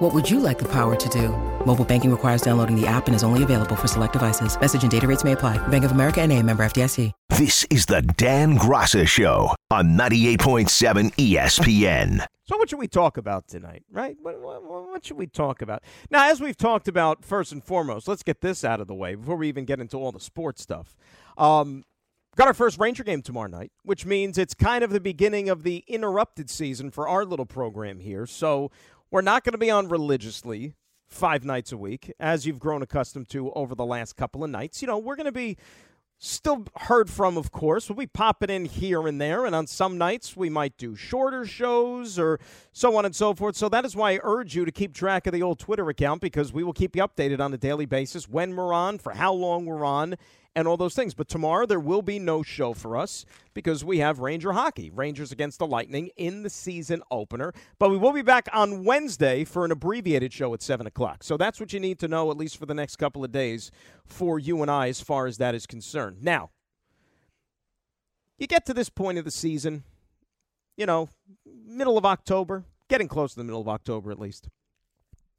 What would you like the power to do? Mobile banking requires downloading the app and is only available for select devices. Message and data rates may apply. Bank of America and a member FDIC. This is the Dan Graca Show on 98.7 ESPN. So, what should we talk about tonight, right? What, what, what, should we talk about? Now, as we've talked about, first and foremost, let's get this out of the way before we even get into all the sports stuff. Um, got our first Ranger game tomorrow night, which means it's kind of the beginning of the interrupted season for our little program here. So, we're not going to be on religiously five nights a week, as you've grown accustomed to over the last couple of nights. You know, we're going to be still heard from, of course. We'll be popping in here and there, and on some nights we might do shorter shows or so on and so forth. So that is why I urge you to keep track of the old Twitter account because we will keep you updated on a daily basis when we're on, for how long we're on, and all those things. But tomorrow there will be no show for us because we have Ranger hockey, Rangers against the Lightning in the season opener. But we will be back on Wednesday for an abbreviated show at 7 o'clock. So that's what you need to know, at least for the next couple of days, for you and I as far as that is concerned. Now, you get to this point of the season, you know, middle of October, getting close to the middle of October at least.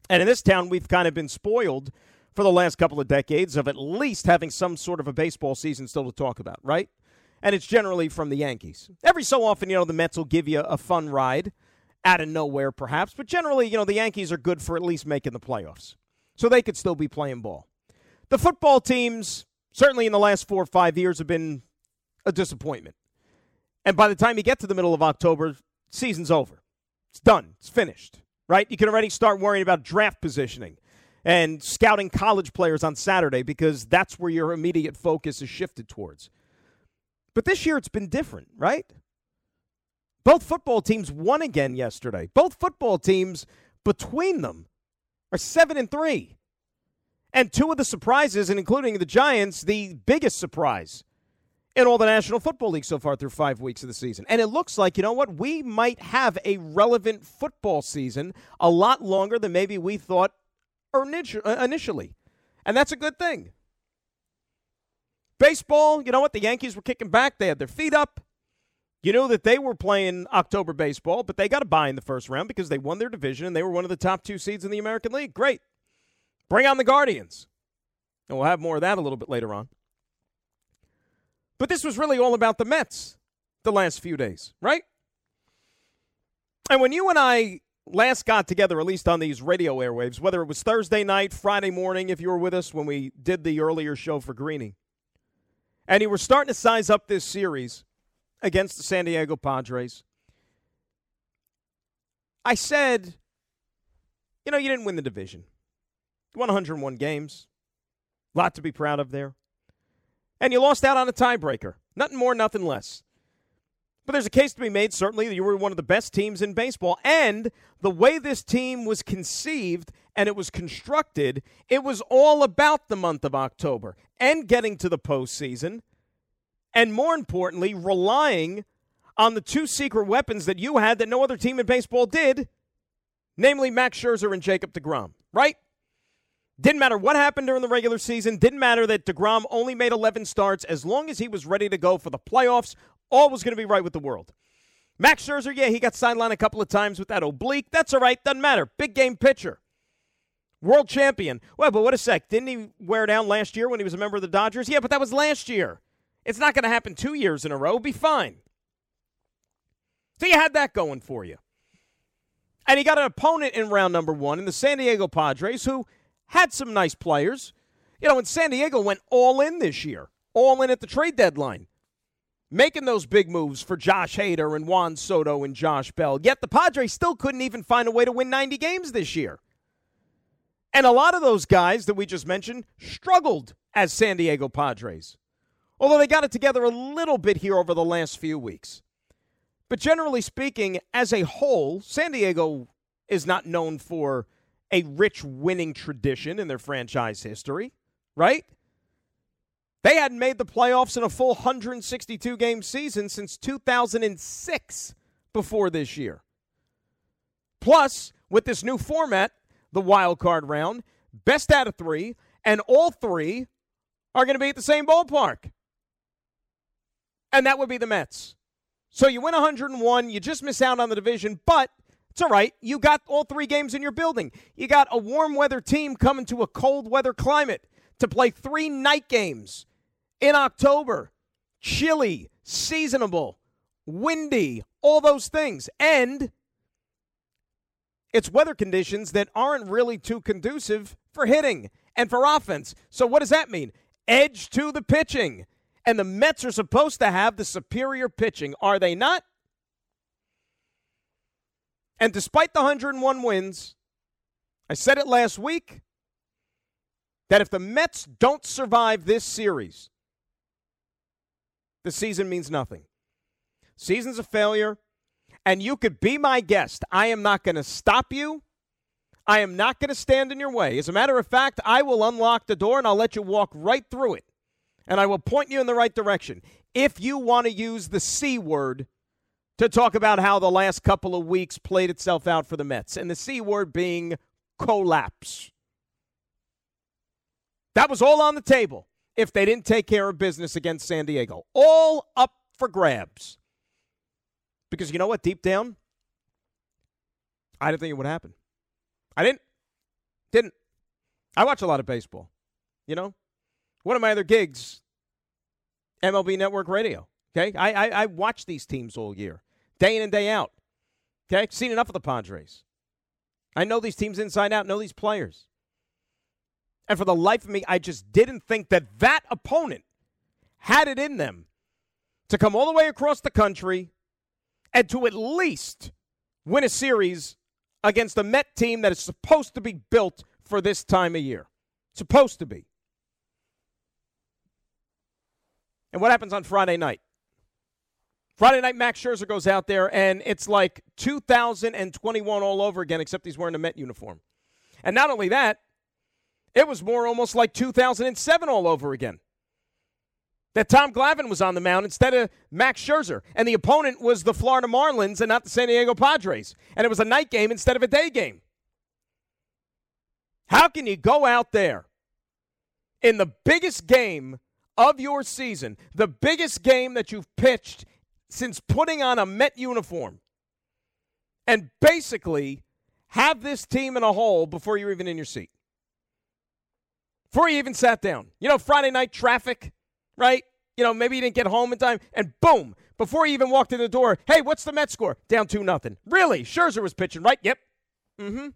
And in this town, we've kind of been spoiled for the last couple of decades of at least having some sort of a baseball season still to talk about, right? And it's generally from the Yankees. Every so often, you know, the Mets will give you a fun ride out of nowhere, perhaps, but generally, you know, the Yankees are good for at least making the playoffs. So they could still be playing ball. The football teams, certainly in the last four or five years, have been a disappointment. And by the time you get to the middle of October, season's over. It's done. It's finished, right? You can already start worrying about draft positioning and scouting college players on Saturday because that's where your immediate focus is shifted towards. But this year it's been different, right? Both football teams won again yesterday. Both football teams between them are 7 and 3. And two of the surprises and including the Giants, the biggest surprise in all the National Football League so far through 5 weeks of the season. And it looks like, you know what, we might have a relevant football season a lot longer than maybe we thought Uh, initially. And that's a good thing. Baseball, you know what? The Yankees were kicking back. They had their feet up. You know that they were playing October baseball, but they got a bye in the first round because they won their division and they were one of the top two seeds in the American League. Great. Bring on the Guardians. And we'll have more of that a little bit later on. But this was really all about the Mets the last few days, right? And when you and I last got together, at least on these radio airwaves, whether it was Thursday night, Friday morning, if you were with us when we did the earlier show for Greeny, and you were starting to size up this series against the San Diego Padres, I said, you know, you didn't win the division. You won 101 games. A lot to be proud of there. And you lost out on a tiebreaker. Nothing more, nothing less. But there's a case to be made, certainly, that you were one of the best teams in baseball. And the way this team was conceived and it was constructed, it was all about the month of October and getting to the postseason. And more importantly, relying on the two secret weapons that you had that no other team in baseball did, namely Max Scherzer and Jacob DeGrom, right? Didn't matter what happened during the regular season. Didn't matter that DeGrom only made 11 starts. As long as he was ready to go for the playoffs, all was going to be right with the world. Max Scherzer, yeah, he got sidelined a couple of times with that oblique. That's all right. Doesn't matter. Big game pitcher. World champion. Well, but what a sec. Didn't he wear down last year when he was a member of the Dodgers? Yeah, but that was last year. It's not going to happen two years in a row. Be fine. So you had that going for you. And he got an opponent in round number one in the San Diego Padres who had some nice players. You know, and San Diego went all in this year, all in at the trade deadline making those big moves for Josh Hader and Juan Soto and Josh Bell. Yet the Padres still couldn't even find a way to win 90 games this year. And a lot of those guys that we just mentioned struggled as San Diego Padres. Although they got it together a little bit here over the last few weeks. But generally speaking, as a whole, San Diego is not known for a rich winning tradition in their franchise history, right? They hadn't made the playoffs in a full 162 game season since 2006 before this year. Plus, with this new format, the wild card round, best out of three, and all three are going to be at the same ballpark. And that would be the Mets. So you win 101, you just miss out on the division, but it's all right. You got all three games in your building. You got a warm weather team coming to a cold weather climate to play three night games in October. Chilly, seasonable, windy, all those things. And it's weather conditions that aren't really too conducive for hitting and for offense. So what does that mean? Edge to the pitching. And the Mets are supposed to have the superior pitching, are they not? And despite the 101 wins, I said it last week that if the Mets don't survive this series, the season means nothing. Season's a failure, and you could be my guest. I am not going to stop you. I am not going to stand in your way. As a matter of fact, I will unlock the door and I'll let you walk right through it and I will point you in the right direction. If you want to use the C word to talk about how the last couple of weeks played itself out for the Mets, and the C word being collapse. That was all on the table if they didn't take care of business against San Diego. All up for grabs. Because you know what? Deep down, I didn't think it would happen. I didn't. Didn't. I watch a lot of baseball. You know, one of my other gigs, MLB Network Radio. Okay, I, I, I watch these teams all year, day in and day out. Okay, seen enough of the Padres. I know these teams inside out, know these players. And for the life of me, I just didn't think that that opponent had it in them to come all the way across the country and to at least win a series against a Met team that is supposed to be built for this time of year. Supposed to be. And what happens on Friday night? Friday night, Max Scherzer goes out there, and it's like 2021 all over again, except he's wearing a Met uniform. And not only that, it was more almost like 2007 all over again. That Tom Glavine was on the mound instead of Max Scherzer, and the opponent was the Florida Marlins and not the San Diego Padres. And it was a night game instead of a day game. How can you go out there in the biggest game of your season, the biggest game that you've pitched since putting on a Met uniform, and basically have this team in a hole before you're even in your seat. Before you even sat down. You know, Friday night traffic, right? You know, maybe you didn't get home in time, and boom, before you even walked in the door, hey, what's the Met score? Down 2 nothing. Really? Scherzer was pitching, right? Yep. Mm hmm.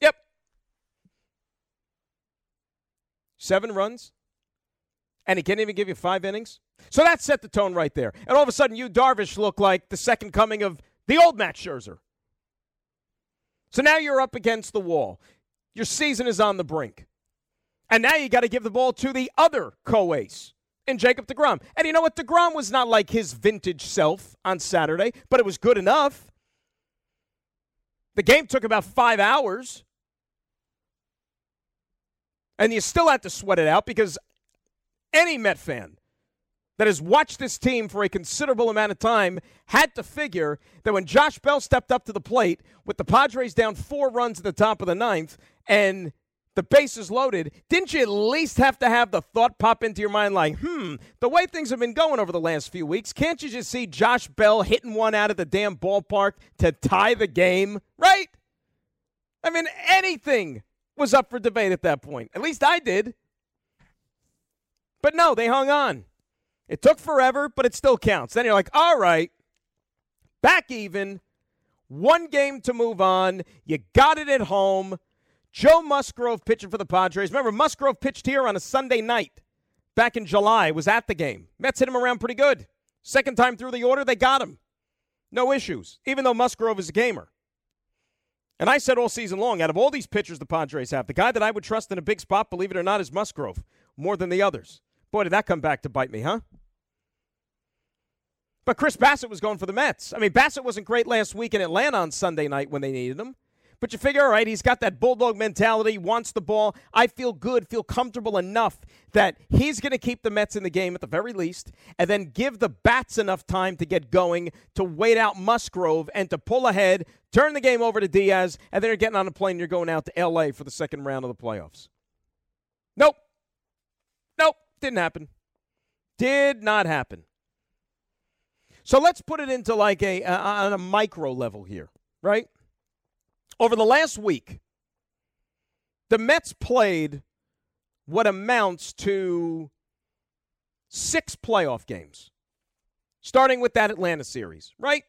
Yep. Seven runs, and he can't even give you five innings. So that set the tone right there. And all of a sudden, Yu Darvish looked like the second coming of the old Max Scherzer. So now you're up against the wall. Your season is on the brink. And now you got to give the ball to the other co ace in Jacob DeGrom. And you know what? DeGrom was not like his vintage self on Saturday, but it was good enough. The game took about five hours. And you still had to sweat it out because any Met fan that has watched this team for a considerable amount of time had to figure that when Josh Bell stepped up to the plate with the Padres down four runs at the top of the ninth and the bases loaded, didn't you at least have to have the thought pop into your mind like, hmm, the way things have been going over the last few weeks, can't you just see Josh Bell hitting one out of the damn ballpark to tie the game, right? I mean, anything was up for debate at that point. At least I did. But no, they hung on. It took forever, but it still counts. Then you're like, all right, back even. One game to move on. You got it at home. Joe Musgrove pitching for the Padres. Remember, Musgrove pitched here on a Sunday night back in July, was at the game. Mets hit him around pretty good. Second time through the order, they got him. No issues, even though Musgrove is a gamer. And I said all season long, out of all these pitchers the Padres have, the guy that I would trust in a big spot, believe it or not, is Musgrove more than the others. Boy, did that come back to bite me, huh? But Chris Bassitt was going for the Mets. I mean, Bassitt wasn't great last week in Atlanta on Sunday night when they needed him. But you figure, all right, he's got that bulldog mentality, wants the ball. I feel good, feel comfortable enough that he's going to keep the Mets in the game at the very least, and then give the bats enough time to get going, to wait out Musgrove, and to pull ahead, turn the game over to Diaz, and then you're getting on a plane, you're going out to L.A. for the second round of the playoffs. Nope. Nope. Didn't happen. Did not happen. So let's put it into like a uh, on a micro level here, right? Over the last week, the Mets played what amounts to six playoff games, starting with that Atlanta series, right?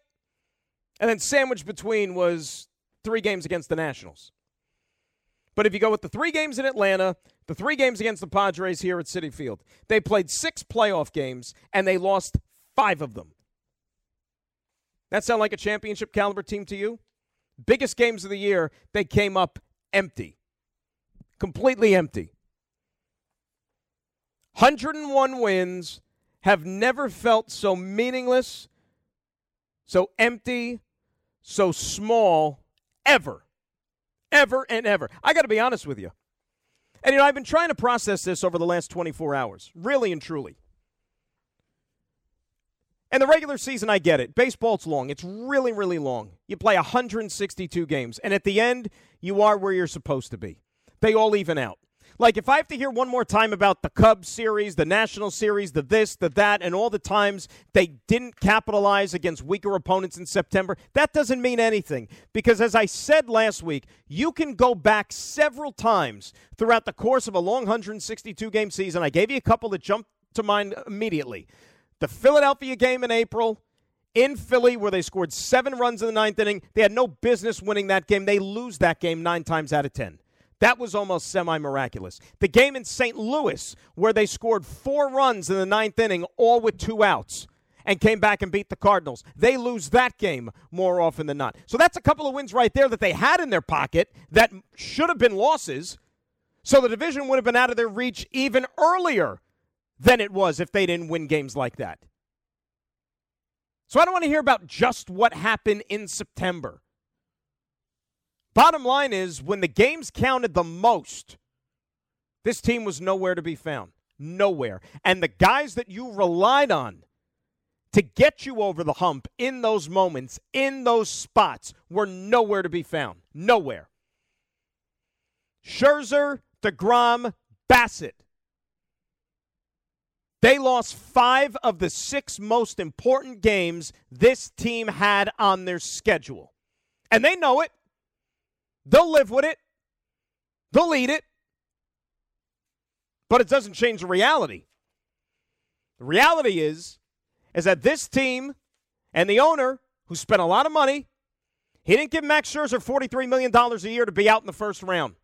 And then sandwiched between was three games against the Nationals. But if you go with the three games in Atlanta, the three games against the Padres here at Citi Field, they played six playoff games and they lost five of them. That sound like a championship caliber team to you? Biggest games of the year, they came up empty. Completely empty. 101 wins have never felt so meaningless, so empty, so small ever. Ever and ever. I got to be honest with you. And you know, I've been trying to process this over the last 24 hours, really and truly. And the regular season, I get it. Baseball's long. It's really, really long. You play 162 games, and at the end, you are where you're supposed to be. They all even out. Like, if I have to hear one more time about the Cubs series, the National series, the this, the that, and all the times they didn't capitalize against weaker opponents in September, that doesn't mean anything. Because as I said last week, you can go back several times throughout the course of a long 162 game season. I gave you a couple that jumped to mind immediately. The Philadelphia game in April in Philly, where they scored seven runs in the ninth inning. They had no business winning that game. They lose that game nine times out of ten. That was almost semi miraculous. The game in St. Louis, where they scored four runs in the ninth inning, all with two outs, and came back and beat the Cardinals. They lose that game more often than not. So that's a couple of wins right there that they had in their pocket that should have been losses. So the division would have been out of their reach even earlier than it was if they didn't win games like that. So I don't want to hear about just what happened in September. Bottom line is, when the games counted the most, this team was nowhere to be found. Nowhere. And the guys that you relied on to get you over the hump in those moments, in those spots, were nowhere to be found. Nowhere. Scherzer, DeGrom, Bassitt. They lost five of the six most important games this team had on their schedule. And they know it. They'll live with it. They'll eat it. But it doesn't change the reality. The reality is, is that this team and the owner, who spent a lot of money, he didn't give Max Scherzer $43 million a year to be out in the first round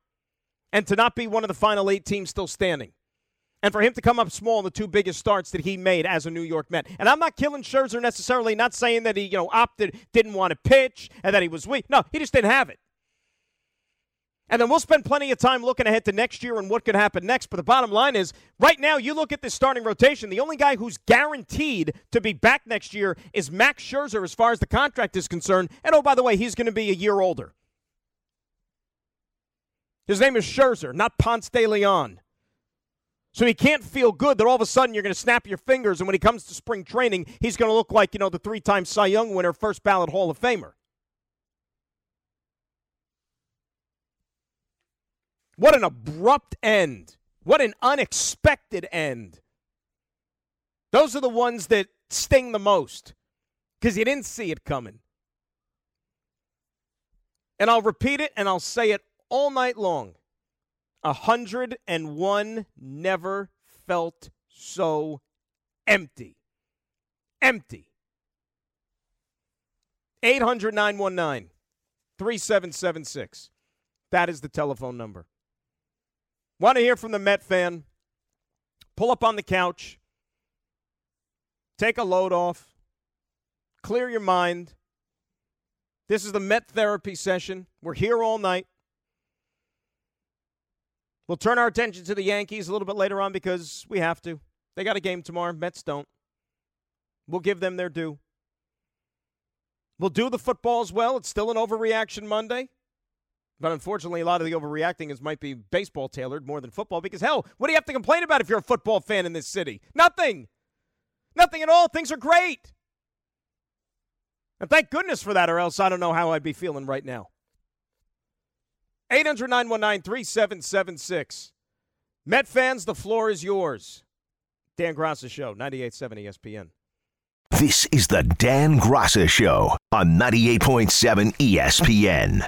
and to not be one of the final eight teams still standing and for him to come up small in the two biggest starts that he made as a New York Met. And I'm not killing Scherzer necessarily, not saying that he, you know, opted, didn't want to pitch, and that he was weak. No, he just didn't have it. And then we'll spend plenty of time looking ahead to next year and what could happen next. But the bottom line is, right now, you look at this starting rotation. The only guy who's guaranteed to be back next year is Max Scherzer, as far as the contract is concerned. And oh, by the way, he's going to be a year older. His name is Scherzer, not Ponce de Leon. So he can't feel good that all of a sudden you're going to snap your fingers, and when he comes to spring training, he's going to look like, you know, the three time Cy Young winner, first ballot Hall of Famer. What an abrupt end. What an unexpected end. Those are the ones that sting the most because you didn't see it coming. And I'll repeat it and I'll say it all night long. 101 never felt so empty. Empty. 800 919 3776. That is the telephone number. Want to hear from the Met fan? Pull up on the couch, take a load off, clear your mind. This is the Met therapy session. We're here all night. We'll turn our attention to the Yankees a little bit later on because we have to. They got a game tomorrow. Mets don't. We'll give them their due. We'll do the football as well. It's still an overreaction Monday. But unfortunately, a lot of the overreacting is might be baseball tailored more than football because, hell, what do you have to complain about if you're a football fan in this city? Nothing. Nothing at all. Things are great. And thank goodness for that, or else I don't know how I'd be feeling right now. 800 919 3776. Met fans, the floor is yours. Dan Graca Show, 98.7 ESPN. This is the Dan Graca Show on 98.7 ESPN.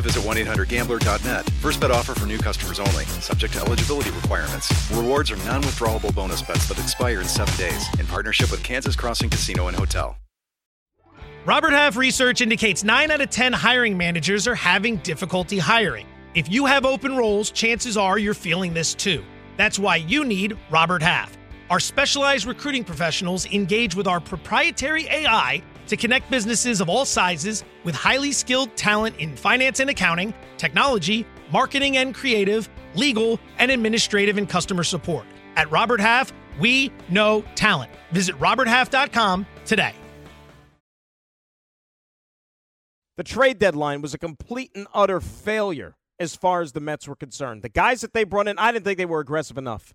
visit 1-800-GAMBLER.net. First bet offer for new customers only. Subject to eligibility requirements. Rewards are non-withdrawable bonus bets that expire in seven days. In partnership with Kansas Crossing Casino and Hotel. Robert Half research indicates 9 out of 10 hiring managers are having difficulty hiring. If you have open roles, chances are you're feeling this too. That's why you need Robert Half. Our specialized recruiting professionals engage with our proprietary AI to connect businesses of all sizes with highly skilled talent in finance and accounting, technology, marketing and creative, legal, and administrative and customer support. At Robert Half, we know talent. Visit RobertHalf.com today. The trade deadline was a complete and utter failure as far as the Mets were concerned. The guys that they brought in, I didn't think they were aggressive enough.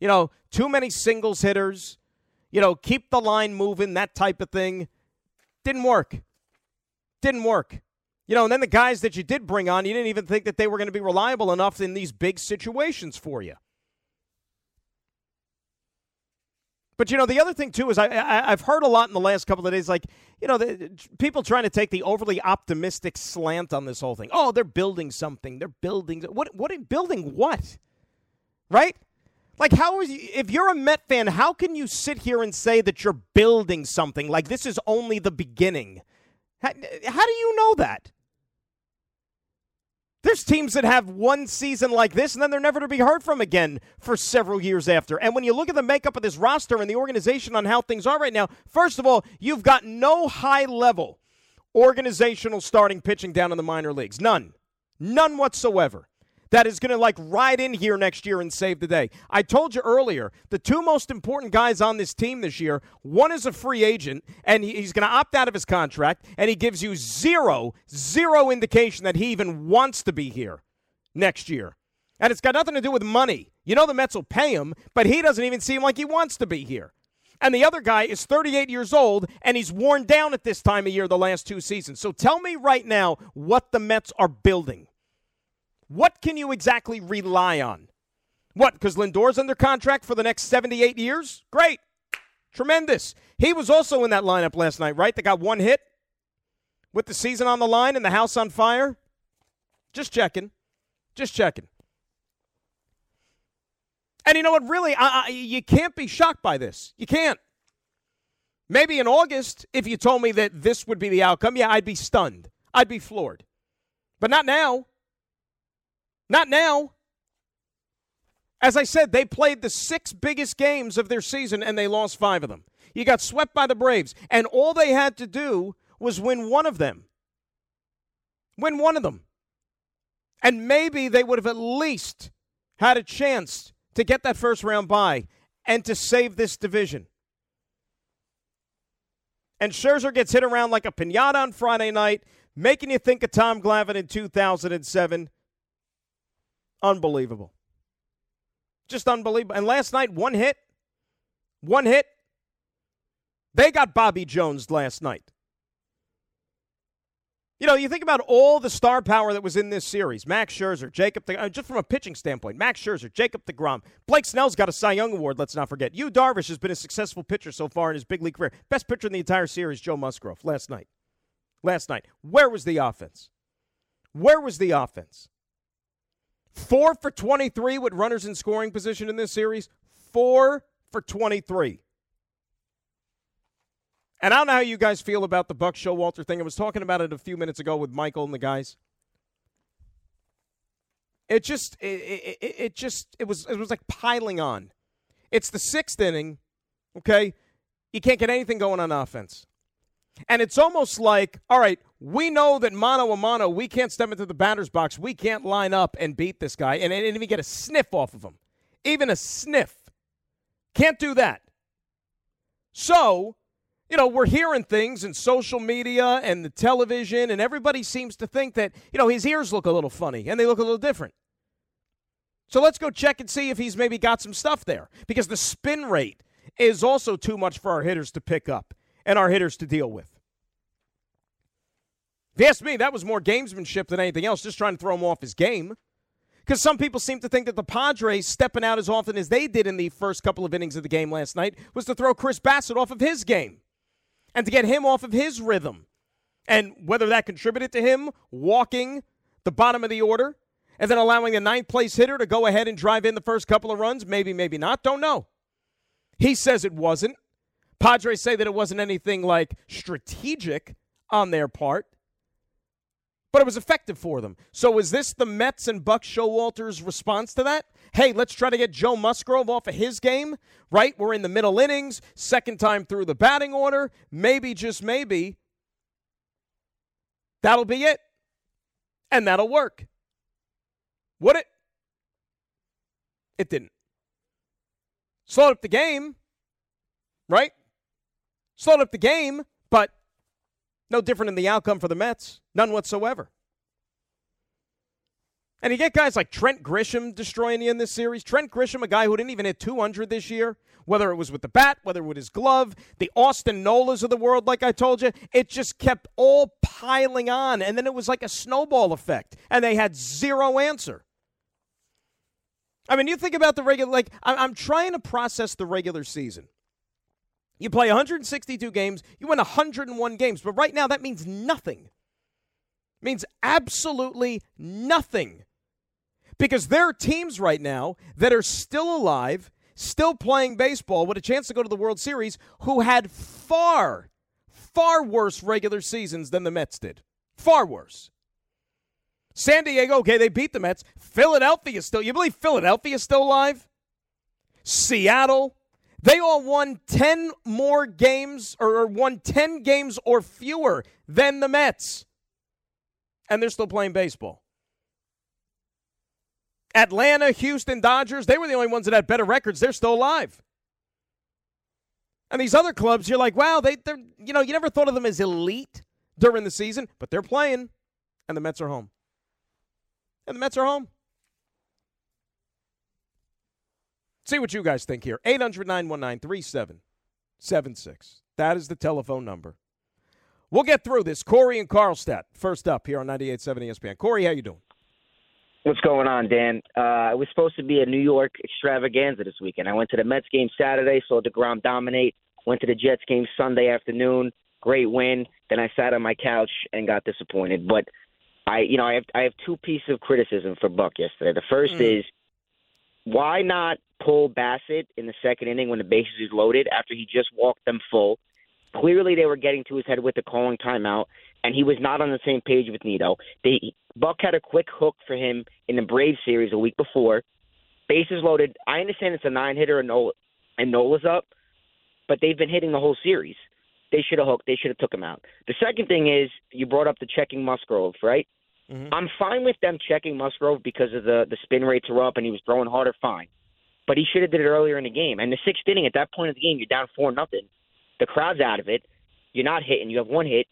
You know, too many singles hitters, you know, keep the line moving, that type of thing. Didn't work. Didn't work. You know, and then the guys that you did bring on, you didn't even think that they were going to be reliable enough in these big situations for you. But you know, the other thing too is I, I have heard a lot in the last couple of days, like you know, the, people trying to take the overly optimistic slant on this whole thing. Oh, they're building something. They're building what? What building? What? Right? Like, how is you, if you're a Met fan, how can you sit here and say that you're building something like this is only the beginning? How, how do you know that? There's teams that have one season like this and then they're never to be heard from again for several years after. And when you look at the makeup of this roster and the organization on how things are right now, first of all, you've got no high level organizational starting pitching down in the minor leagues. None. None whatsoever that is going to like ride in here next year and save the day. I told you earlier, the two most important guys on this team this year, one is a free agent and he's going to opt out of his contract and he gives you zero zero indication that he even wants to be here next year. And it's got nothing to do with money. You know the Mets will pay him, but he doesn't even seem like he wants to be here. And the other guy is 38 years old and he's worn down at this time of year the last two seasons. So tell me right now what the Mets are building. What can you exactly rely on? What, because Lindor's under contract for the next 78 years? Great. Tremendous. He was also in that lineup last night, right? They got one hit with the season on the line and the house on fire? Just checking. Just checking. And you know what? Really, I, I, you can't be shocked by this. You can't. Maybe in August, if you told me that this would be the outcome, yeah, I'd be stunned. I'd be floored. But not now. Not now. As I said, they played the six biggest games of their season and they lost five of them. You got swept by the Braves, and all they had to do was win one of them. Win one of them. And maybe they would have at least had a chance to get that first round bye and to save this division. And Scherzer gets hit around like a pinata on Friday night, making you think of Tom Glavine in 2007. Unbelievable. Just unbelievable. And last night, one hit. One hit. They got Bobby Jones last night. You know, you think about all the star power that was in this series. Max Scherzer, Jacob, uh, just from a pitching standpoint, Max Scherzer, Jacob DeGrom. Blake Snell's got a Cy Young Award, let's not forget. Yu Darvish has been a successful pitcher so far in his big league career. Best pitcher in the entire series, Joe Musgrove, last night. last night. Where was the offense? Where was the offense? Four for 23 with runners in scoring position in this series. Four for 23. And I don't know how you guys feel about the Buck Showalter thing. I was talking about it a few minutes ago with Michael and the guys. It just, it, it, it just, it was, it was like piling on. It's the sixth inning, okay? You can't get anything going on offense. And it's almost like, all right, we know that mano a mano, we can't step into the batter's box. We can't line up and beat this guy and, and even get a sniff off of him. Even a sniff. Can't do that. So, you know, we're hearing things in social media and the television, and everybody seems to think that, you know, his ears look a little funny and they look a little different. So let's go check and see if he's maybe got some stuff there because the spin rate is also too much for our hitters to pick up and our hitters to deal with. If you ask me, that was more gamesmanship than anything else, just trying to throw him off his game. Because some people seem to think that the Padres stepping out as often as they did in the first couple of innings of the game last night was to throw Chris Bassitt off of his game and to get him off of his rhythm. And whether that contributed to him walking the bottom of the order and then allowing the ninth place hitter to go ahead and drive in the first couple of runs, maybe, maybe not, don't know. He says it wasn't. Padres say that it wasn't anything like strategic on their part but it was effective for them. So is this the Mets and Buck Showalter's response to that? Hey, let's try to get Joe Musgrove off of his game, right? We're in the middle innings, second time through the batting order. Maybe, just maybe, that'll be it. And that'll work. Would it? It didn't. Slowed up the game, right? Slowed up the game, but no different in the outcome for the Mets. None whatsoever. And you get guys like Trent Grisham destroying you in this series. Trent Grisham, a guy who didn't even hit 200 this year, whether it was with the bat, whether it was his glove, the Austin Nolas of the world, like I told you, it just kept all piling on. And then it was like a snowball effect, and they had zero answer. I mean, you think about the regular, like, I'm trying to process the regular season. You play 162 games, you win 101 games, but right now that means nothing. It means absolutely nothing. Because there are teams right now that are still alive, still playing baseball with a chance to go to the World Series who had far, far worse regular seasons than the Mets did. Far worse. San Diego, okay, they beat the Mets. Philadelphia still, you believe Philadelphia is still alive? Seattle, they all won 10 more games or won 10 games or fewer than the Mets. And they're still playing baseball. Atlanta, Houston, Dodgers, they were the only ones that had better records. They're still alive. And these other clubs, you're like, wow, they, they're, you know, you never thought of them as elite during the season, but they're playing, and the Mets are home. And the Mets are home. See what you guys think here. 800 919 3776. That is the telephone number. We'll get through this. Corey and Carlstadt, first up here on 98.7 ESPN. Corey, how you doing? What's going on, Dan? Uh, it was supposed to be a New York extravaganza this weekend. I went to the Mets game Saturday, saw DeGrom dominate. Went to the Jets game Sunday afternoon. Great win. Then I sat on my couch and got disappointed. But I, you know, I have I have two pieces of criticism for Buck yesterday. The first mm. is why not pull Bassitt in the second inning when the bases is loaded after he just walked them full? Clearly, they were getting to his head with the calling timeout, and he was not on the same page with Nido. They, Buck had a quick hook for him in the Braves series a week before. Bases loaded. I understand it's a nine hitter and Nola, and Nola's up, but they've been hitting the whole series. They should have hooked. They should have took him out. The second thing is you brought up the checking Musgrove, right? Mm-hmm. I'm fine with them checking Musgrove because of the the spin rates are up and he was throwing harder. Fine, but he should have did it earlier in the game. And the sixth inning, at that point of the game, you're down four nothing. The crowd's out of it. You're not hitting. You have one hit.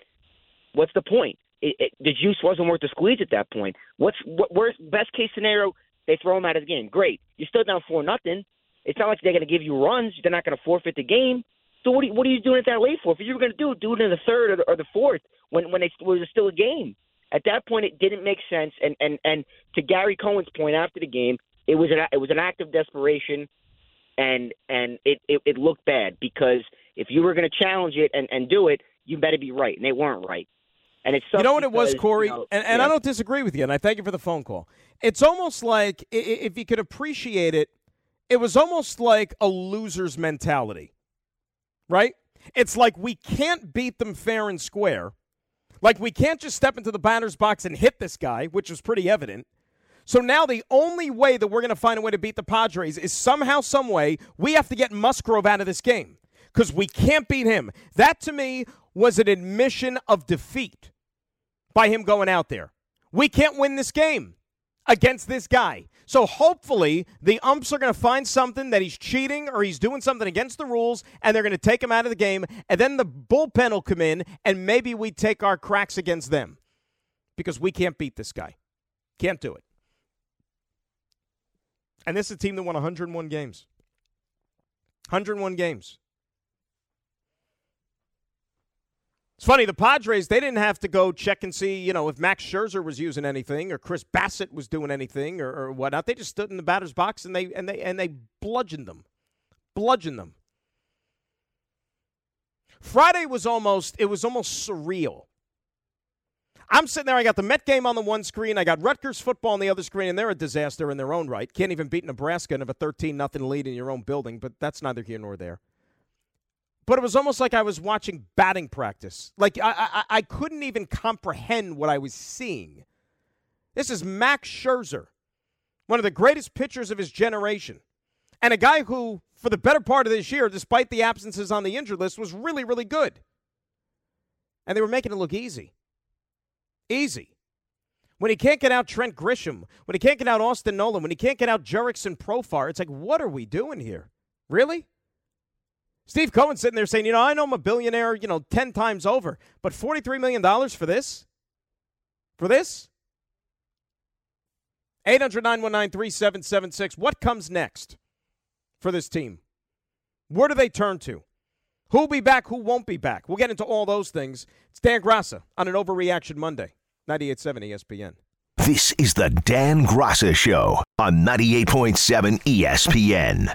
What's the point? It, it, the juice wasn't worth the squeeze at that point. What's what, worst best case scenario? They throw him out of the game. Great. You're still down four nothing. It's not like they're going to give you runs. They're not going to forfeit the game. So what are, you, what are you doing it that late for? If you were going to do it, do it in the third or the, or the fourth when when they was still a game. At that point, it didn't make sense. And and and to Gary Cohen's point after the game, it was an it was an act of desperation, and and it it, it looked bad because if you were going to challenge it and and do it, you better be right, and they weren't right. And it's you know what it was, Corey, you know, and, and yeah. I don't disagree with you, and I thank you for the phone call. It's almost like if you could appreciate it, it was almost like a loser's mentality, right? It's like we can't beat them fair and square. Like we can't just step into the batter's box and hit this guy, which was pretty evident. So now the only way that we're going to find a way to beat the Padres is somehow, some way, we have to get Musgrove out of this game because we can't beat him. That to me was an admission of defeat by him going out there. We can't win this game against this guy. So hopefully the umps are going to find something that he's cheating or he's doing something against the rules and they're going to take him out of the game and then the bullpen will come in and maybe we take our cracks against them because we can't beat this guy. Can't do it. And this is a team that won 101 games. 101 games. It's funny, the Padres, they didn't have to go check and see, you know, if Max Scherzer was using anything or Chris Bassitt was doing anything or, or whatnot. They just stood in the batter's box and they and they and they bludgeoned them. Bludgeoned them. Friday was almost it was almost surreal. I'm sitting there, I got the Met game on the one screen, I got Rutgers football on the other screen, and they're a disaster in their own right. Can't even beat Nebraska and have a 13 nothing lead in your own building, but that's neither here nor there but it was almost like I was watching batting practice. Like I, I, I couldn't even comprehend what I was seeing. This is Max Scherzer, one of the greatest pitchers of his generation, and a guy who, for the better part of this year, despite the absences on the injured list, was really, really good. And they were making it look easy. Easy. When he can't get out Trent Grisham, when he can't get out Austin Nolan, when he can't get out Jurickson Profar, it's like, what are we doing here? Really? Steve Cohen sitting there saying, you know, I know I'm a billionaire, you know, 10 times over, but $43 million for this? For this? 800 919 3776. What comes next for this team? Where do they turn to? Who'll be back? Who won't be back? We'll get into all those things. It's Dan Graca on an Overreaction Monday, 98.7 ESPN. This is the Dan Graca Show on 98.7 ESPN.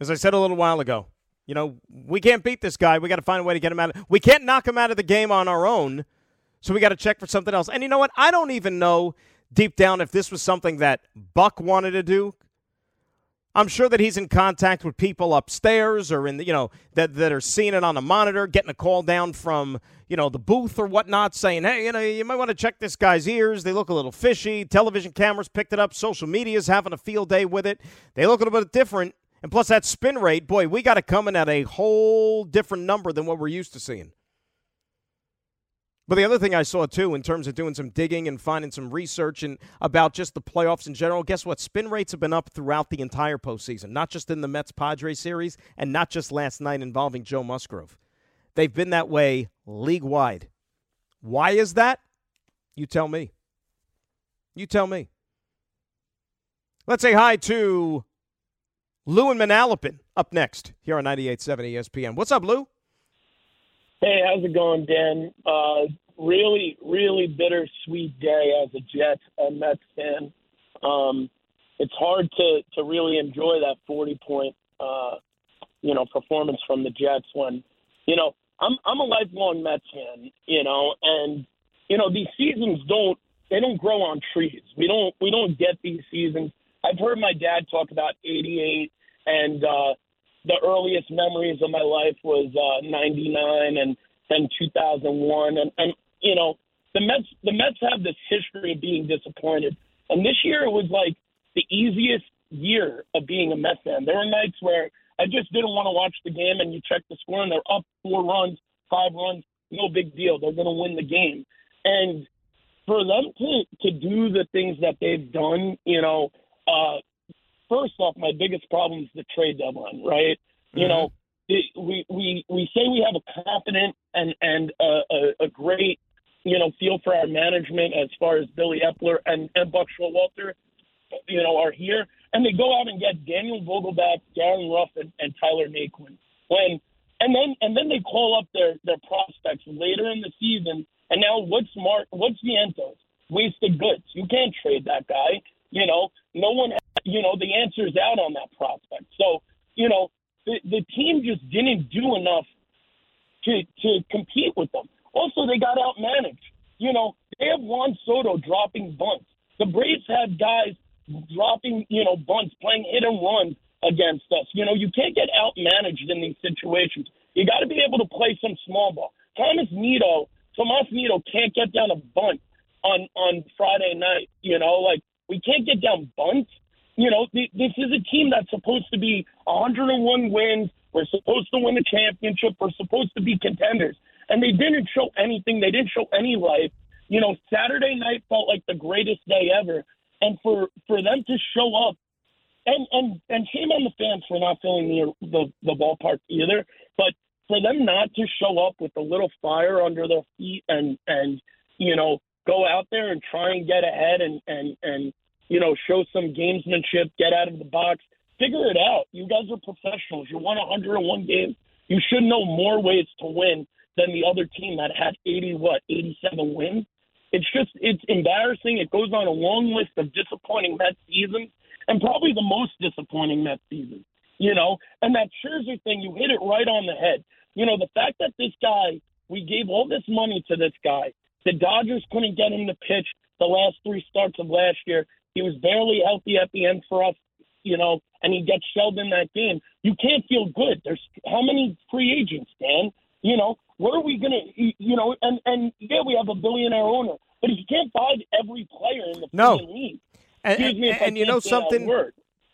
As I said a little while ago, you know, we can't beat this guy. We got to find a way to get him out. Of, we can't knock him out of the game on our own. So we got to check for something else. And you know what? I don't even know deep down if this was something that Buck wanted to do. I'm sure that he's in contact with people upstairs or in the, you know, that, that are seeing it on the monitor, getting a call down from, you know, the booth or whatnot saying, hey, you know, you might want to check this guy's ears. They look a little fishy. Television cameras picked it up. Social media's having a field day with it. They look a little bit different. And plus that spin rate, boy, we got it coming at a whole different number than what we're used to seeing. But the other thing I saw too, in terms of doing some digging and finding some research and about just the playoffs in general, guess what? Spin rates have been up throughout the entire postseason, not just in the Mets Padres series and not just last night involving Joe Musgrove. They've been that way league wide. Why is that? You tell me. You tell me. Let's say hi to Lou and Manalapan up next here on 98.7 ESPN. What's up, Lou? Hey, how's it going, Dan? Uh, really, really bittersweet day as a Jets and Mets fan. Um, it's hard to to really enjoy that forty point, uh, you know, performance from the Jets when, you know, I'm I'm a lifelong Mets fan, you know, and you know these seasons don't they don't grow on trees. We don't we don't get these seasons I've heard my dad talk about '88, and uh, the earliest memories of my life was uh, '99 and then 2001, and and you know the Mets the Mets have this history of being disappointed, and this year it was like the easiest year of being a Mets fan. There were nights where I just didn't want to watch the game, and you check the score, and they're up four runs, five runs, no big deal. They're going to win the game, and for them to to do the things that they've done, you know, uh, first off, my biggest problem is the trade deadline, right? Mm-hmm. You know, it, we we we say we have a confident and and a, a, a great you know feel for our management as far as Billy Eppler and and Buck Showalter, you know, are here, and they go out and get Daniel Vogelbach, Darin Ruf, and, and Tyler Naquin. When and then and then they call up their their prospects later in the season and now what's Mark? What's Vientos? Wasted goods. You can't trade that guy. You know, no one. You know, the answer's out on that prospect. So, you know, the the team just didn't do enough to to compete with them. Also, they got outmanaged. You know, they have Juan Soto dropping bunts. The Braves had guys dropping, you know, bunts, playing hit and runs against us. You know, you can't get outmanaged in these situations. You got to be able to play some small ball. Thomas Nido, Tomas Nido can't get down a bunt on on Friday night. You know, like we can't get down bunts. You know, th- this is a team that's supposed to be 101 wins. We're supposed to win the championship. We're supposed to be contenders, and they didn't show anything. They didn't show any life. You know, Saturday night felt like the greatest day ever, and for for them to show up, and and and shame on the fans for not filling the the, the ballpark either. But for them not to show up with a little fire under their feet and and you know go out there and try and get ahead and and and you know show some gamesmanship, get out of the box, figure it out. You guys are professionals. You won 101 games. You should know more ways to win than the other team that had 80 what 87 wins. It's just it's embarrassing. It goes on a long list of disappointing Mets seasons and probably the most disappointing Mets season. You know, and that Scherzer thing, you hit it right on the head. You know, the fact that this guy, we gave all this money to this guy. The Dodgers couldn't get him to pitch the last three starts of last year. He was barely healthy at the end for us, you know, and he gets shelled in that game. You can't feel good. There's how many free agents, Dan? You know, what are we gonna, you know, and and yeah, we have a billionaire owner, but he can't buy every player in the no. league. And, and, and you know something,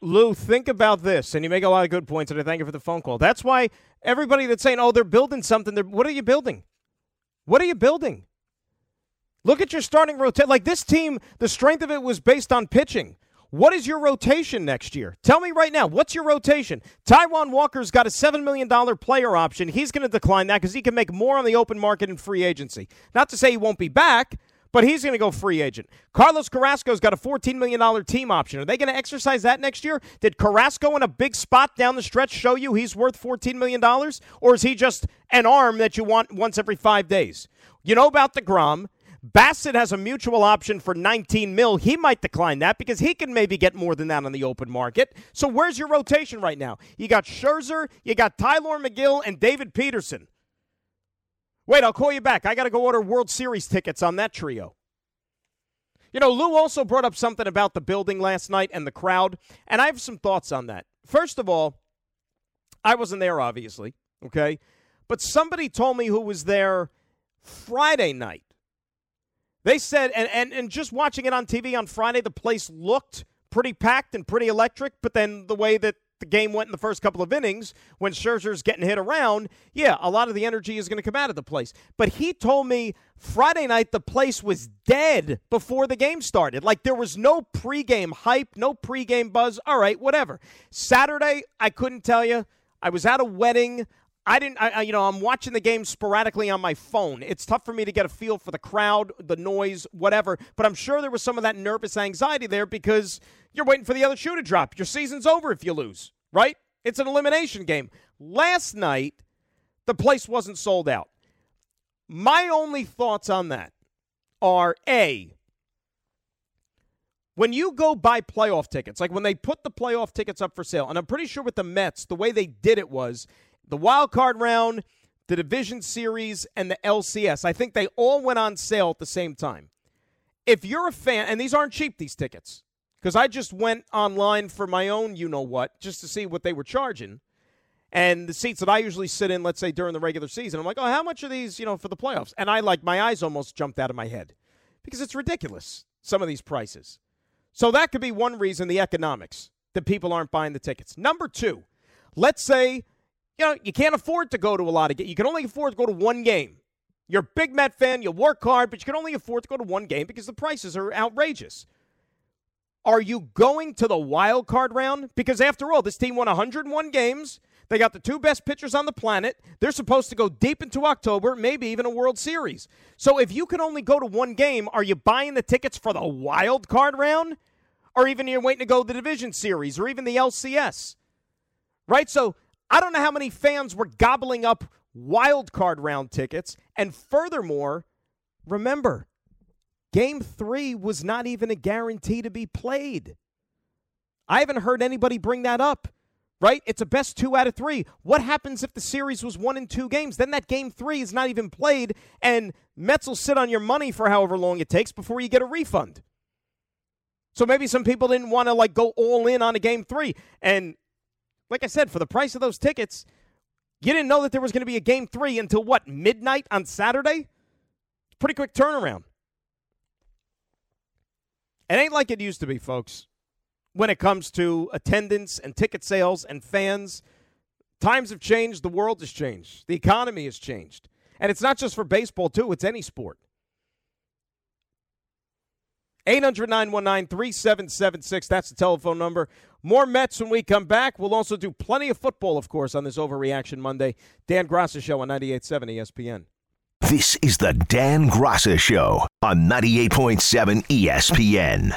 Lou, think about this, and you make a lot of good points, and I thank you for the phone call. That's why everybody that's saying, "Oh, they're building something," they're, what are you building? What are you building? Look at your starting rotation. Like this team, the strength of it was based on pitching. What is your rotation next year? Tell me right now. What's your rotation? Taijuan Walker's got a $7 million player option. He's going to decline that because he can make more on the open market and free agency. Not to say he won't be back, but he's going to go free agent. Carlos Carrasco's got a $14 million team option. Are they going to exercise that next year? Did Carrasco in a big spot down the stretch show you he's worth $14 million? Or is he just an arm that you want once every five days? You know about DeGrom. Bassitt has a mutual option for 19 mil. He might decline that because he can maybe get more than that on the open market. So where's your rotation right now? You got Scherzer, you got Tylor Megill, and David Peterson. Wait, I'll call you back. I got to go order World Series tickets on that trio. You know, Lou also brought up something about the building last night and the crowd, and I have some thoughts on that. First of all, I wasn't there, obviously, okay? But somebody told me who was there Friday night. They said, and, and, and just watching it on TV on Friday, the place looked pretty packed and pretty electric, but then the way that the game went in the first couple of innings when Scherzer's getting hit around, yeah, a lot of the energy is going to come out of the place. But he told me Friday night the place was dead before the game started. Like there was no pregame hype, no pregame buzz. All right, whatever. Saturday, I couldn't tell you. I was at a wedding. I didn't, I, you know, I'm watching the game sporadically on my phone. It's tough for me to get a feel for the crowd, the noise, whatever. But I'm sure there was some of that nervous anxiety there because you're waiting for the other shoe to drop. Your season's over if you lose, right? It's an elimination game. Last night, the place wasn't sold out. My only thoughts on that are A, when you go buy playoff tickets, like when they put the playoff tickets up for sale, and I'm pretty sure with the Mets, the way they did it was the wild card round, the division series, and the LCS. I think they all went on sale at the same time. If you're a fan, and these aren't cheap, these tickets, because I just went online for my own, you know what, just to see what they were charging. And the seats that I usually sit in, let's say during the regular season, I'm like, oh, how much are these, you know, for the playoffs? And I like my eyes almost jumped out of my head because it's ridiculous, some of these prices. So that could be one reason the economics that people aren't buying the tickets. Number two, let's say, you know, you can't afford to go to a lot of games. You can only afford to go to one game. You're a big Met fan, you'll work hard, but you can only afford to go to one game because the prices are outrageous. Are you going to the wild card round? Because after all, this team won 101 games. They got the two best pitchers on the planet. They're supposed to go deep into October, maybe even a World Series. So if you can only go to one game, are you buying the tickets for the wild card round? Or even you're waiting to go to the division series or even the LCS? Right? So I don't know how many fans were gobbling up wild card round tickets. And furthermore, remember, Game three was not even a guarantee to be played. I haven't heard anybody bring that up, right? It's a best two out of three. What happens if the series was one in two games? Then that game three is not even played, and Mets will sit on your money for however long it takes before you get a refund. So maybe some people didn't want to like go all in on a game three. And like I said, for the price of those tickets, you didn't know that there was going to be a game three until what, midnight on Saturday? Pretty quick turnaround. It ain't like it used to be, folks, when it comes to attendance and ticket sales and fans. Times have changed. The world has changed. The economy has changed. And it's not just for baseball, too, it's any sport. 800 919 3776. That's the telephone number. More Mets when we come back. We'll also do plenty of football, of course, on this Overreaction Monday. Dan Graca Show on 98.7 ESPN. This is the Dan Graca Show on 98.7 ESPN.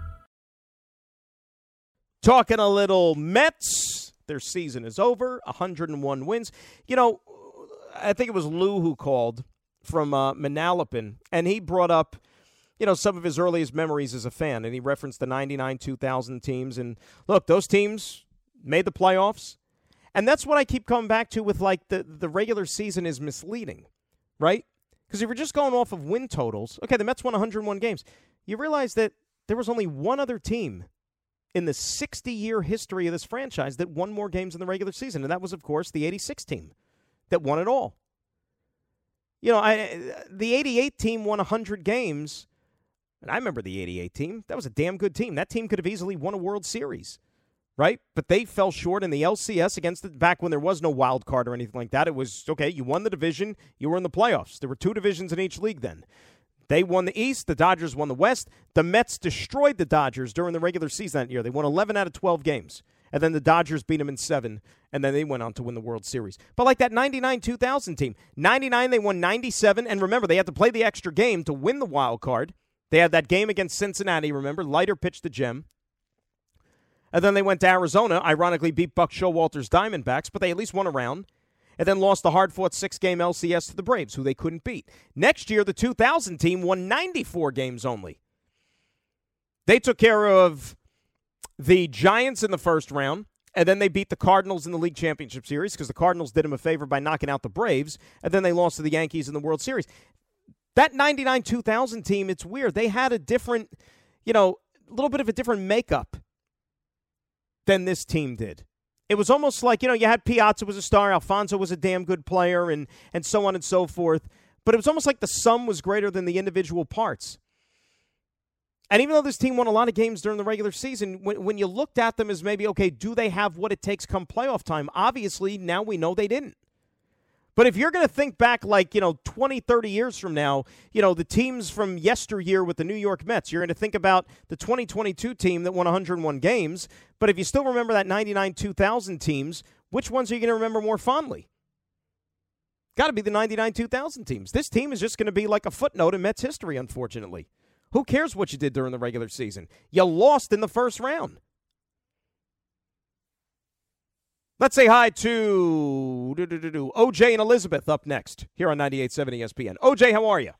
Talking a little Mets. Their season is over. 101 wins. You know, I think it was Lou who called from uh, Manalapan, and he brought up, you know, some of his earliest memories as a fan, and he referenced the 99 2000 teams. And look, those teams made the playoffs. And that's what I keep coming back to with like the, the regular season is misleading, right? Because if you're just going off of win totals, okay, the Mets won 101 games. You realize that there was only one other team in the 60 year history of this franchise that won more games in the regular season, and that was, of course, the 86 team that won it all. You know, I, the 88 team won 100 games, and I remember the 88 team. That was a damn good team. That team could have easily won a World Series right? But they fell short in the LCS against the back when there was no wild card or anything like that. It was okay, you won the division, you were in the playoffs. There were two divisions in each league then. They won the East, the Dodgers won the West. The Mets destroyed the Dodgers during the regular season that year. They won 11 out of 12 games. And then the Dodgers beat them in seven, and then they went on to win the World Series. But like that 99 2000 team, 99, they won 97. And remember, they had to play the extra game to win the wild card. They had that game against Cincinnati, remember? Leiter pitched the gem. And then they went to Arizona, ironically beat Buck Showalter's Diamondbacks, but they at least won a round. And then lost the hard fought six game LCS to the Braves, who they couldn't beat. Next year, the 2000 team won 94 games only. They took care of the Giants in the first round, and then they beat the Cardinals in the League Championship Series because the Cardinals did them a favor by knocking out the Braves, and then they lost to the Yankees in the World Series. That 99 2000 team, it's weird. They had a different, you know, a little bit of a different makeup than this team did. It was almost like, you know, you had Piazza was a star, Alfonzo was a damn good player, and, and so on and so forth. But it was almost like the sum was greater than the individual parts. And even though this team won a lot of games during the regular season, when, when you looked at them as maybe, okay, do they have what it takes come playoff time? Obviously, now we know they didn't. But if you're going to think back like, you know, 20, 30 years from now, you know, the teams from yesteryear with the New York Mets, you're going to think about the 2022 team that won 101 games. But if you still remember that 99 2000 teams, which ones are you going to remember more fondly? Got to be the 99 2000 teams. This team is just going to be like a footnote in Mets history, unfortunately. Who cares what you did during the regular season? You lost in the first round. Let's say hi to OJ and Elizabeth up next here on 98.7 ESPN. OJ, how are you?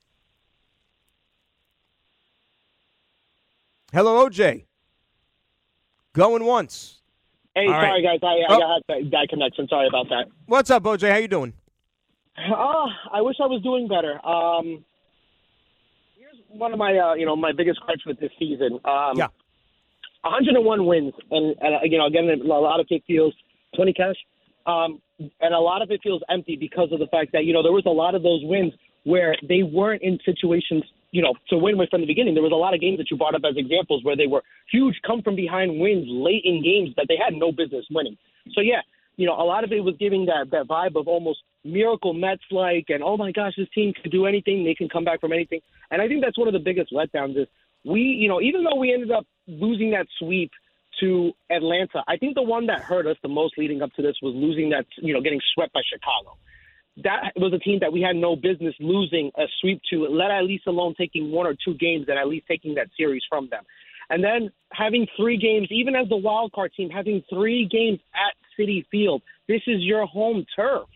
Hello, OJ. Going once. Hey, All sorry right. guys, I, Oh. I that, that connection. Sorry about that. What's up, OJ? How you doing? Oh, I wish I was doing better. Um, here's one of my, uh, you know, my biggest gripes with this season. Um, Yeah. 101 wins, and, and you know, again, a lot of it feels 20 cash, um, and a lot of it feels empty because of the fact that you know there was a lot of those wins where they weren't in situations, you know, to win with from the beginning. There was a lot of games that you brought up as examples where they were huge, come from behind wins late in games that they had no business winning. So yeah, you know, a lot of it was giving that that vibe of almost miracle Mets like, and oh my gosh, this team can do anything, they can come back from anything. And I think that's one of the biggest letdowns is we, you know, even though we ended up losing that sweep to Atlanta, I think the one that hurt us the most leading up to this was losing that, you know, getting swept by Chicago. That was a team that we had no business losing a sweep to, let at least alone taking one or two games and at least taking that series from them. And then having three games, even as the wild card team, having three games at Citi Field. This is your home turf.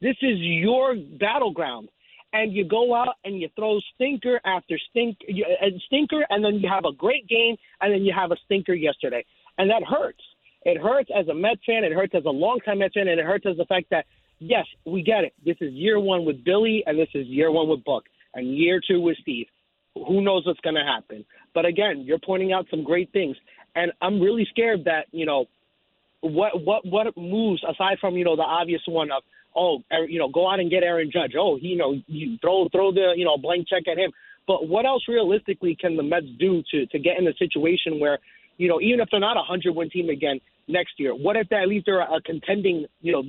This is your battleground. And you go out and you throw stinker after stink, you- uh, stinker, and then you have a great game, and then you have a stinker yesterday, and that hurts. It hurts as a Met fan. It hurts as a longtime Met fan, and it hurts as the fact that yes, we get it. This is year one with Billy, and this is year one with Buck, and year two with Steve. Who knows what's going to happen? But again, you're pointing out some great things, and I'm really scared that you know what what what moves aside from you know the obvious one of oh you know go out and get Aaron Judge oh he, you know you throw throw the you know blank check at him but what else realistically can the Mets do to to get in a situation where you know even if they're not a hundred win team again next year what if they, at least they're a contending you know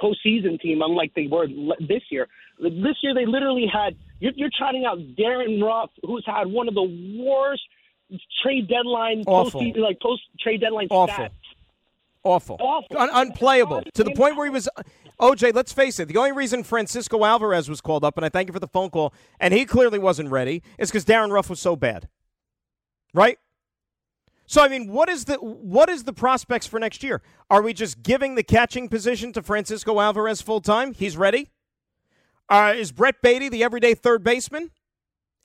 postseason team unlike they were l- this year this year they literally had you're, you're trotting out Darin Ruf who's had one of the worst trade deadline Awful. postseason like post trade deadline Awful. stats Awful. Awful. Un- unplayable. To the point where he was. OJ, let's face it. The only reason Francisco Alvarez was called up, and I thank you for the phone call, and he clearly wasn't ready, is because Darin Ruf was so bad. Right? So I mean, what is the what is the prospects for next year? Are we just giving the catching position to Francisco Alvarez full time? He's ready. Uh, is Brett Baty the everyday third baseman?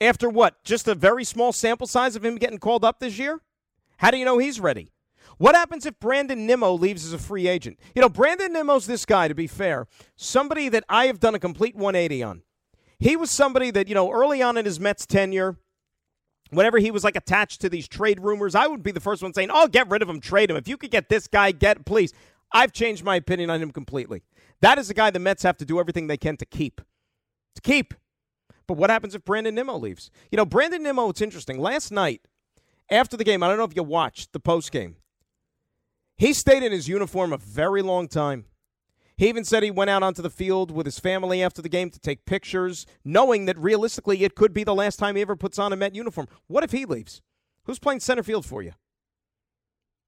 After what? Just a very small sample size of him getting called up this year? How do you know he's ready? What happens if Brandon Nimmo leaves as a free agent? You know, Brandon Nimmo's this guy, to be fair, somebody that I have done a complete 180 on. He was somebody that, you know, early on in his Mets tenure, whenever he was like attached to these trade rumors, I would be the first one saying, oh, get rid of him, trade him. If you could get this guy, get, please. I've changed my opinion on him completely. That is a guy the Mets have to do everything they can to keep. To keep. But what happens if Brandon Nimmo leaves? You know, Brandon Nimmo, it's interesting. Last night, after the game, I don't know if you watched the post game. He stayed in his uniform a very long time. He even said he went out onto the field with his family after the game to take pictures, knowing that realistically it could be the last time he ever puts on a Met uniform. What if he leaves? Who's playing center field for you?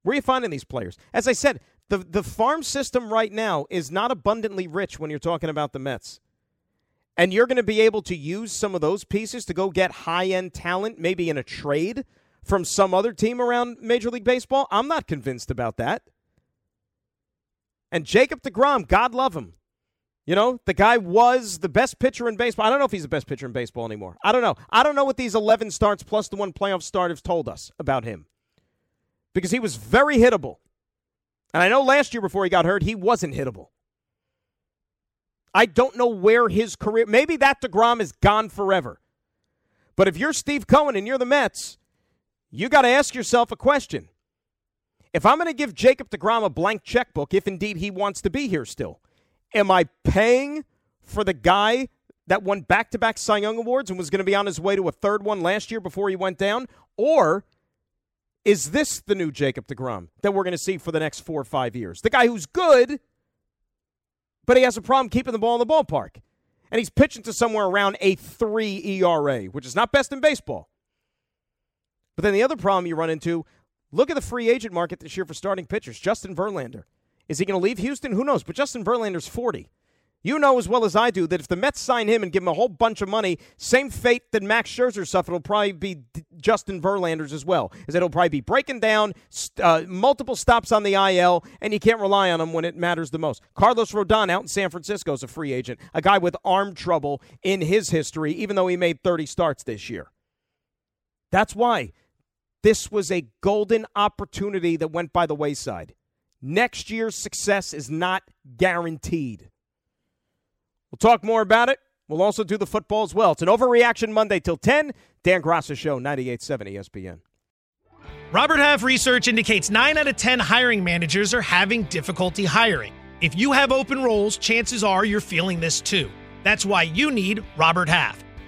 Where are you finding these players? As I said, the, the farm system right now is not abundantly rich when you're talking about the Mets. And you're going to be able to use some of those pieces to go get high end talent, maybe in a trade from some other team around Major League Baseball? I'm not convinced about that. And Jacob DeGrom, God love him. You know, the guy was the best pitcher in baseball. I don't know if he's the best pitcher in baseball anymore. I don't know. I don't know what these 11 starts plus the one playoff start have told us about him. Because he was very hittable. And I know last year before he got hurt, he wasn't hittable. I don't know where his career, maybe that DeGrom is gone forever. But if you're Steve Cohen and you're the Mets, you got to ask yourself a question. If I'm going to give Jacob DeGrom a blank checkbook, if indeed he wants to be here still, am I paying for the guy that won back to back Cy Young Awards and was going to be on his way to a third one last year before he went down? Or is this the new Jacob DeGrom that we're going to see for the next four or five years? The guy who's good, but he has a problem keeping the ball in the ballpark. And he's pitching to somewhere around a 3 ERA, which is not best in baseball. But then the other problem you run into look at the free agent market this year for starting pitchers. Justin Verlander. Is he going to leave Houston? Who knows? But Justin Verlander's 40. You know as well as I do that if the Mets sign him and give him a whole bunch of money, same fate that Max Scherzer suffered will probably be Justin Verlander's as well, is that he'll probably be breaking down uh, multiple stops on the IL, and you can't rely on him when it matters the most. Carlos Rodon out in San Francisco is a free agent, a guy with arm trouble in his history, even though he made 30 starts this year. That's why this was a golden opportunity that went by the wayside. Next year's success is not guaranteed. We'll talk more about it. We'll also do the football as well. It's an overreaction Monday till 10. Dan Graca Show, 98.7 ESPN. Robert Half research indicates 9 out of 10 hiring managers are having difficulty hiring. If you have open roles, chances are you're feeling this too. That's why you need Robert Half.